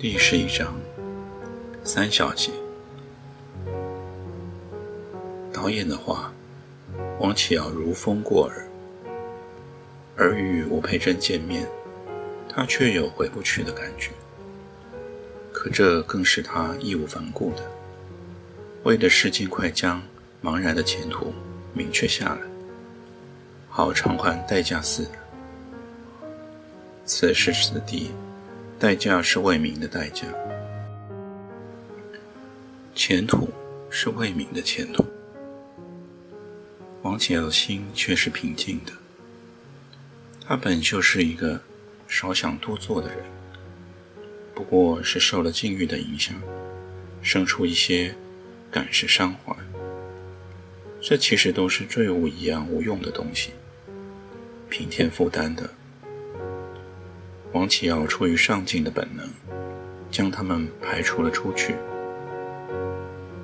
第十一章，三小姐。导演的话，王启尧如风过耳，而与吴佩珍见面，他却有回不去的感觉。可这更是他义无反顾的，为的是尽快将茫然的前途明确下来，好偿还代价似的。此时此地。代价是为民的代价，前途是为民的前途。王启尧的心却是平静的。他本就是一个少想多做的人，不过是受了境遇的影响，生出一些感时伤怀。这其实都是坠物一样无用的东西，平添负担的。王启尧出于上进的本能，将他们排除了出去。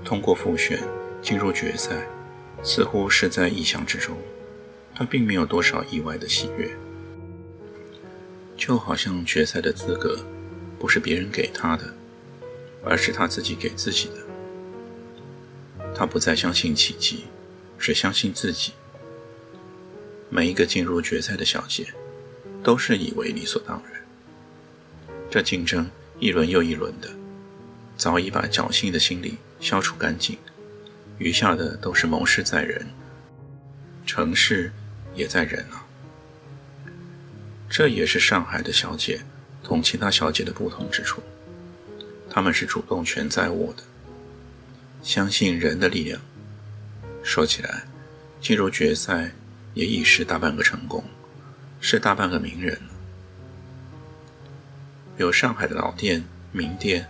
通过复选进入决赛，似乎是在意想之中。他并没有多少意外的喜悦，就好像决赛的资格不是别人给他的，而是他自己给自己的。他不再相信奇迹，只相信自己。每一个进入决赛的小姐，都是以为理所当然。这竞争一轮又一轮的，早已把侥幸的心理消除干净，余下的都是谋事在人，成事也在人啊。这也是上海的小姐同其他小姐的不同之处，她们是主动权在握的，相信人的力量。说起来，进入决赛也已是大半个成功，是大半个名人了。有上海的老店、名店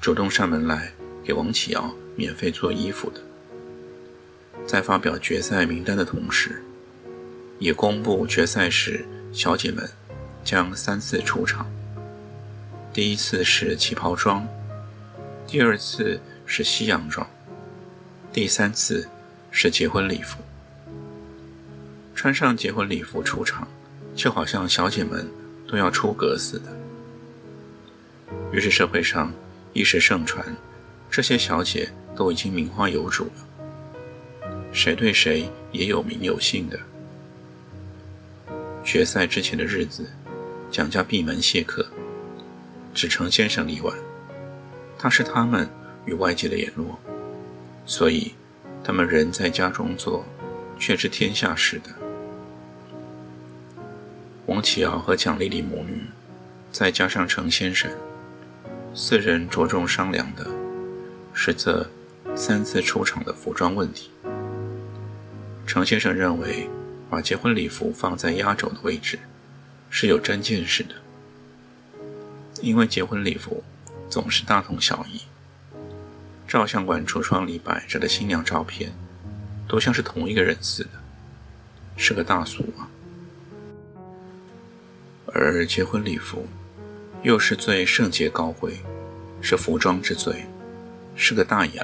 主动上门来给王启尧免费做衣服的，在发表决赛名单的同时，也公布决赛时小姐们将三次出场。第一次是旗袍装，第二次是西洋装，第三次是结婚礼服。穿上结婚礼服出场，就好像小姐们都要出阁似的。于是社会上一时盛传，这些小姐都已经名花有主了，谁对谁也有名有姓的。决赛之前的日子，蒋家闭门谢客，只程先生例外，他是他们与外界的联络，所以他们人在家中坐，却知天下事的。王启尧和蒋丽丽母女，再加上程先生。四人着重商量的是这三次出场的服装问题。程先生认为，把结婚礼服放在压轴的位置是有真见识的，因为结婚礼服总是大同小异，照相馆橱窗里摆着的新娘照片都像是同一个人似的，是个大俗啊。而结婚礼服。又是最圣洁高贵，是服装之最，是个大雅。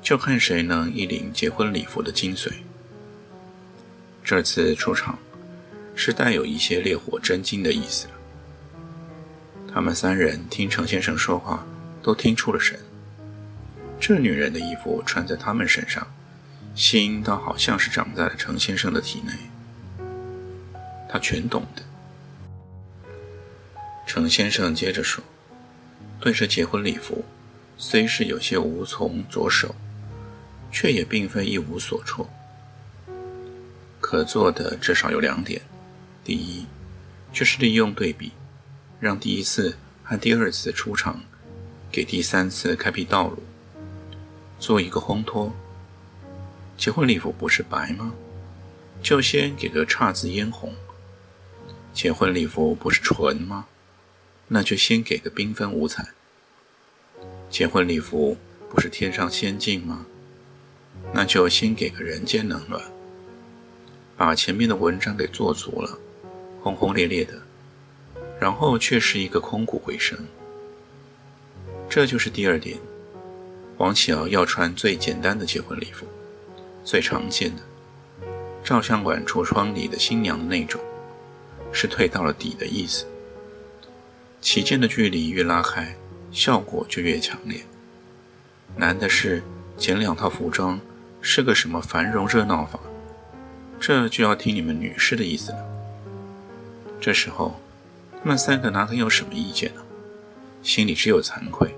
就看谁能一领结婚礼服的精髓。这次出场，是带有一些烈火真金的意思。他们三人听程先生说话，都听出了神。这女人的衣服穿在他们身上，心倒好像是长在了程先生的体内。他全懂的。程先生接着说：“对这结婚礼服，虽是有些无从着手，却也并非一无所措。可做的至少有两点：第一，就是利用对比，让第一次和第二次出场，给第三次开辟道路，做一个烘托。结婚礼服不是白吗？就先给个姹紫嫣红，结婚礼服不是纯吗？那就先给个缤纷五彩。结婚礼服不是天上仙境吗？那就先给个人间冷暖。把前面的文章给做足了，轰轰烈烈的，然后却是一个空谷回声。这就是第二点，王启尧要穿最简单的结婚礼服，最常见的，照相馆橱窗里的新娘那种，是退到了底的意思。其间的距离越拉开，效果就越强烈。难的是剪两套服装是个什么繁荣热闹法，这就要听你们女士的意思了。这时候，他们三个哪肯有什么意见呢？心里只有惭愧，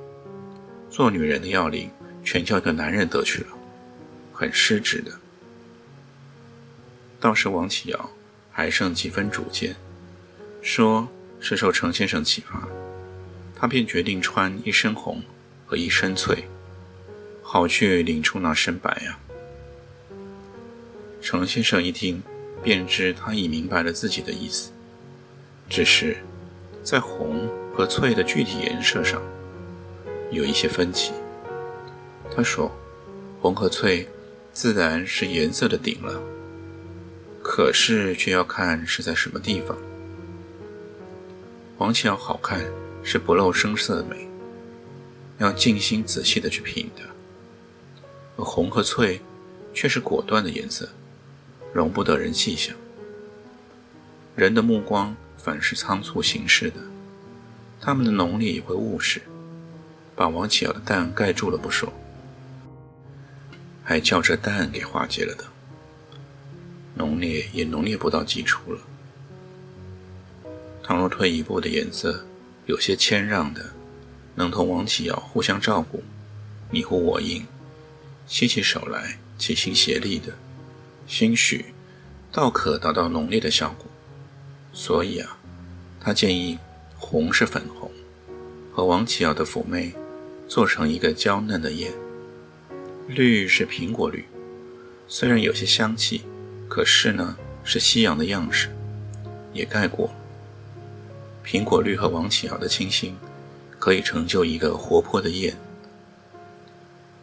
做女人的要领全交给男人得去了，很失职的。倒是王启尧还剩几分主见，说。是受程先生启发，他便决定穿一身红和一身翠，好去领出那身白呀。程先生一听，便知他已明白了自己的意思，只是在红和翠的具体颜色上有一些分歧。他说：“红和翠自然是颜色的顶了，可是却要看是在什么地方。”王启尧好看是不露声色的美，要静心仔细的去品的；而红和翠却是果断的颜色，容不得人细想。人的目光反是仓促行事的，他们的浓烈也会误事，把王启尧的蛋盖住了不说，还叫这蛋给化解了的，浓烈也浓烈不到极处了。倘若退一步的颜色，有些谦让的，能同王启尧互相照顾，你呼我应，携起手来，齐心协力的，兴许倒可达到浓烈的效果。所以啊，他建议红是粉红，和王启尧的妩媚做成一个娇嫩的燕；绿是苹果绿，虽然有些香气，可是呢是夕阳的样式，也盖过了。苹果绿和王启尧的清新，可以成就一个活泼的燕。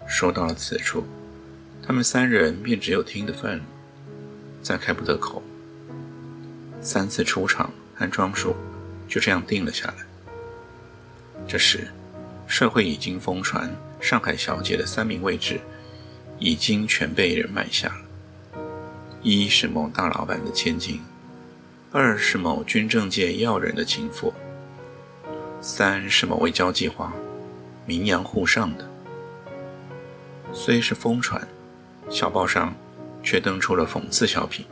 说到了此处，他们三人便只有听的份，再开不得口。三次出场和装束就这样定了下来。这时，社会已经疯传上海小姐的三名位置，已经全被人买下了。一是某大老板的千金。二是某军政界要人的情妇，三是某位交际花，名扬沪上的。虽是疯传，小报上却登出了讽刺小品，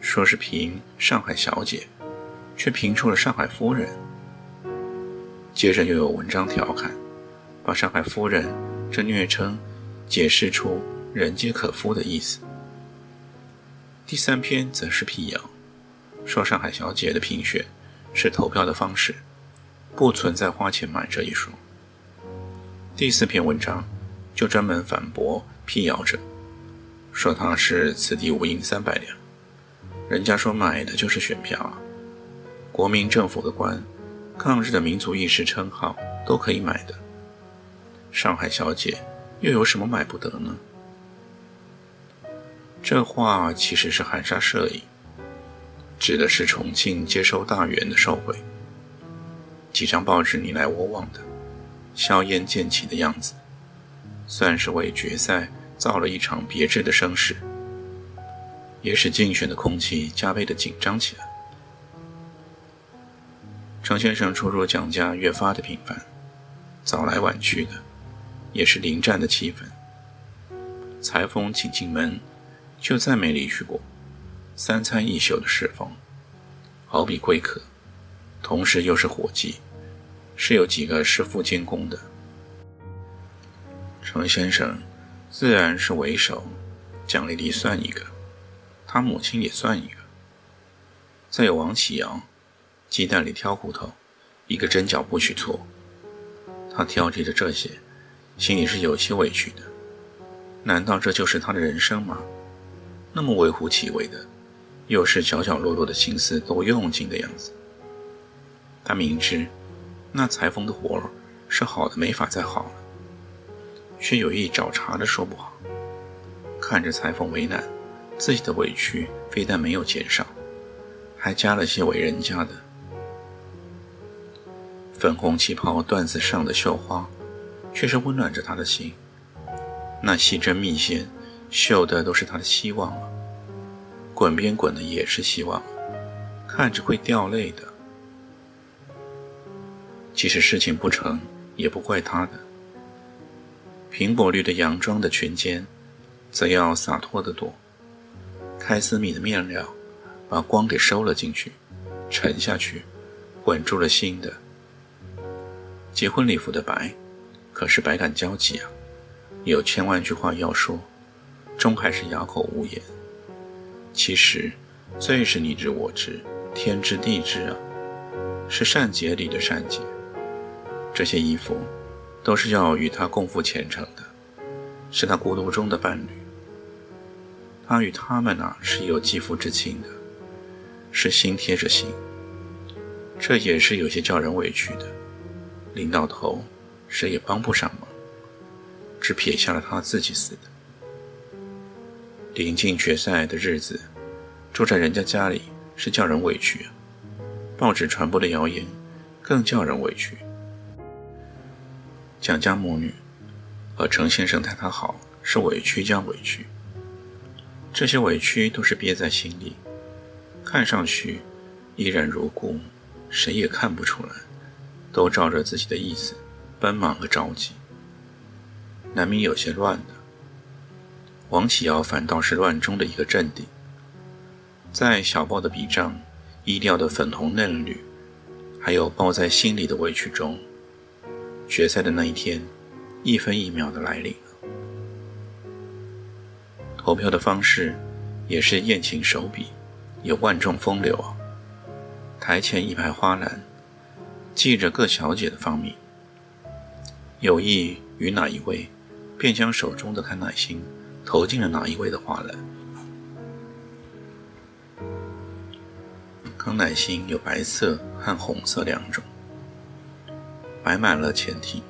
说是评上海小姐，却评出了上海夫人。接着又有文章调侃，把上海夫人这虐称解释出人皆可夫的意思。第三篇则是辟谣。说上海小姐的评选是投票的方式，不存在花钱买这一说。第四篇文章就专门反驳辟谣者，说他是此地无银三百两，人家说买的就是选票啊，国民政府的官，抗日的民族意识称号都可以买的，上海小姐又有什么买不得呢？这话其实是含沙射影。指的是重庆接收大员的受贿，几张报纸你来我往的，硝烟渐起的样子，算是为决赛造了一场别致的声势，也使竞选的空气加倍的紧张起来。程先生出入蒋家越发的频繁，早来晚去的，也是临战的气氛。裁缝请进门，就再没离去过。三餐一宿的侍奉，好比贵客，同时又是伙计，是有几个师傅监工的。程先生自然是为首，蒋丽丽算一个，他母亲也算一个，再有王启阳，鸡蛋里挑骨头，一个针脚不许错。他挑剔着这些，心里是有些委屈的。难道这就是他的人生吗？那么微乎其微的。又是角角落落的心思都用尽的样子。他明知那裁缝的活儿是好的没法再好了，却有意找茬的说不好。看着裁缝为难，自己的委屈非但没有减少，还加了些为人家的。粉红旗袍缎子上的绣花，却是温暖着他的心。那细针密线，绣的都是他的希望了！滚边滚的也是希望，看着会掉泪的。即使事情不成，也不怪他的。苹果绿的洋装的裙肩，则要洒脱的躲。开司米的面料，把光给收了进去，沉下去，稳住了心的。结婚礼服的白，可是百感交集啊，有千万句话要说，终还是哑口无言。其实，最是你知我知，天知地知啊，是善解里的善解。这些衣服，都是要与他共赴前程的，是他孤独中的伴侣。他与他们啊，是有肌肤之亲的，是心贴着心。这也是有些叫人委屈的。临到头，谁也帮不上忙，只撇下了他自己似的。临近决赛的日子，住在人家家里是叫人委屈啊。报纸传播的谣言，更叫人委屈。蒋家母女和程先生待他好，是委屈加委屈。这些委屈都是憋在心里，看上去依然如故，谁也看不出来。都照着自己的意思，奔忙和着急，难免有些乱的。王启尧反倒是乱中的一个镇定，在小报的笔仗、衣料的粉红嫩绿，还有抱在心里的委屈中，决赛的那一天，一分一秒的来临了。投票的方式也是宴请手笔，有万众风流啊！台前一排花篮。记着各小姐的芳名，有意与哪一位，便将手中的康乃馨投进了哪一位的花篮。康乃馨有白色和红色两种，摆满了前厅，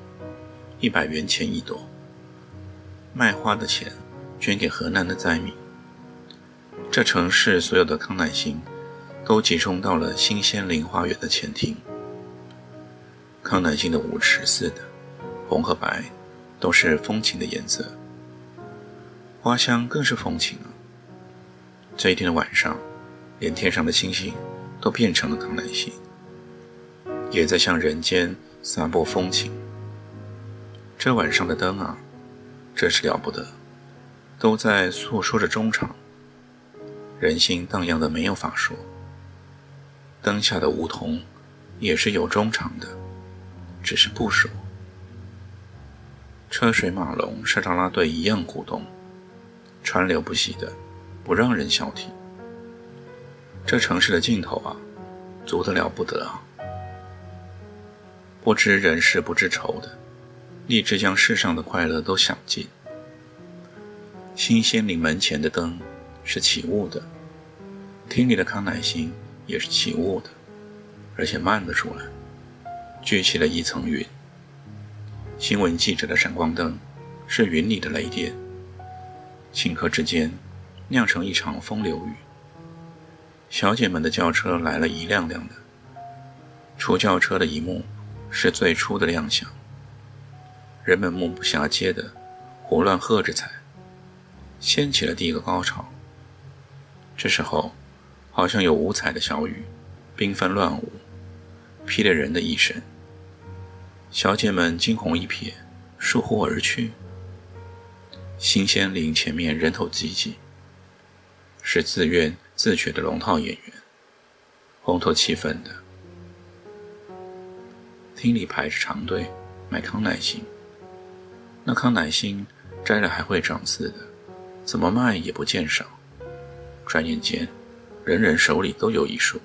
一百元钱一朵。卖花的钱捐给河南的灾民。这城市所有的康乃馨都集中到了新鲜林花园的前厅。康乃馨的舞池似的，红和白都是风情的颜色，花香更是风情啊！这一天的晚上，连天上的星星都变成了康乃馨，也在向人间散播风情。这晚上的灯啊，真是了不得，都在诉说着衷肠，人心荡漾的没有法说。灯下的梧桐也是有衷肠的。只是不熟，车水马龙，是啦啦队一样鼓动，川流不息的，不让人消停。这城市的尽头啊，足得了不得啊！不知人事不知愁的，立志将世上的快乐都享尽。新仙岭门前的灯是起雾的，厅里的康乃馨也是起雾的，而且漫了出来。聚起了一层云。新闻记者的闪光灯是云里的雷电。顷刻之间，酿成一场风流雨。小姐们的轿车来了一辆辆的。出轿车的一幕是最初的亮相。人们目不暇接的胡乱喝着彩，掀起了第一个高潮。这时候，好像有五彩的小雨，缤纷乱舞，劈了人的一身。小姐们惊鸿一瞥，疏忽而去。新仙岭前面人头济济，是自愿自觉的龙套演员，烘托气氛的。厅里排着长队买康乃馨，那康乃馨摘了还会长刺的，怎么卖也不见少。转眼间，人人手里都有一束。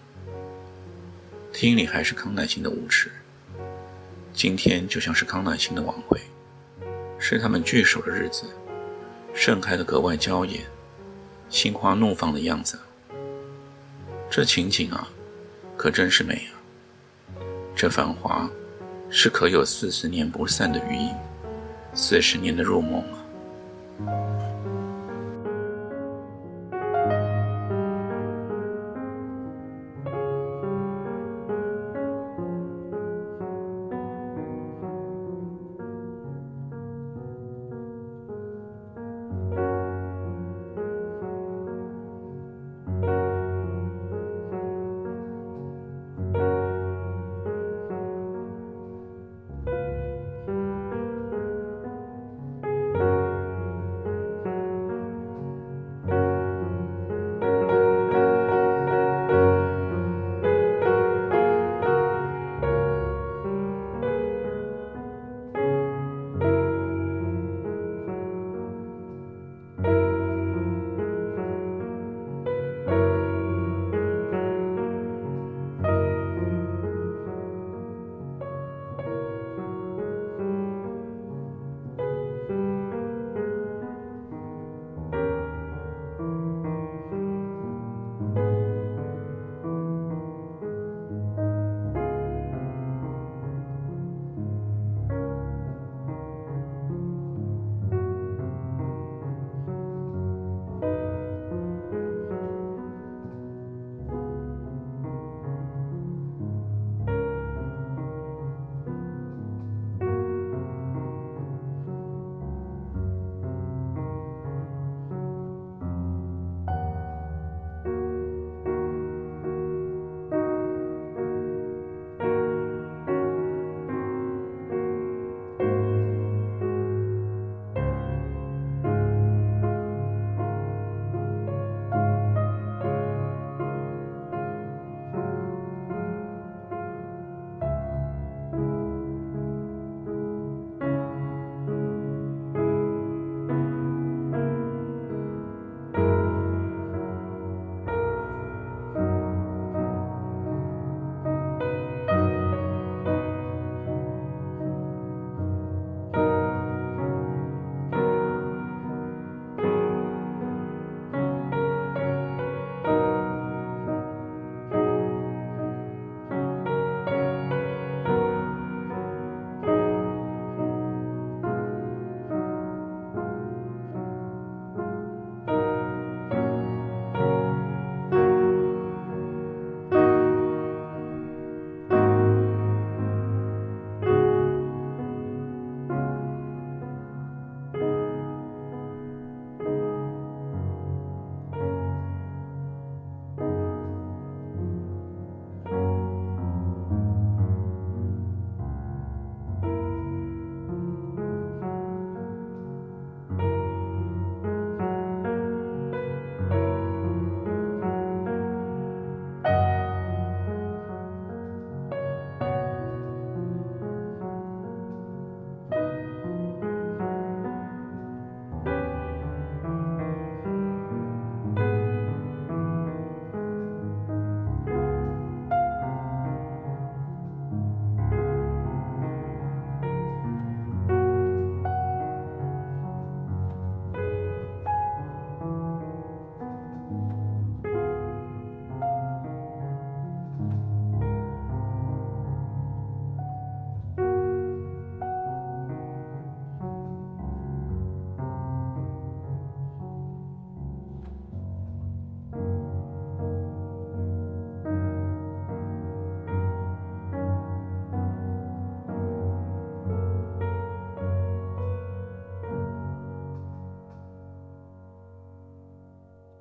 厅里还是康乃馨的舞池。今天就像是康乃馨的晚会，是他们聚首的日子，盛开的格外娇艳，心花怒放的样子。这情景啊，可真是美啊！这繁华，是可有四十年不散的余音，四十年的入梦啊！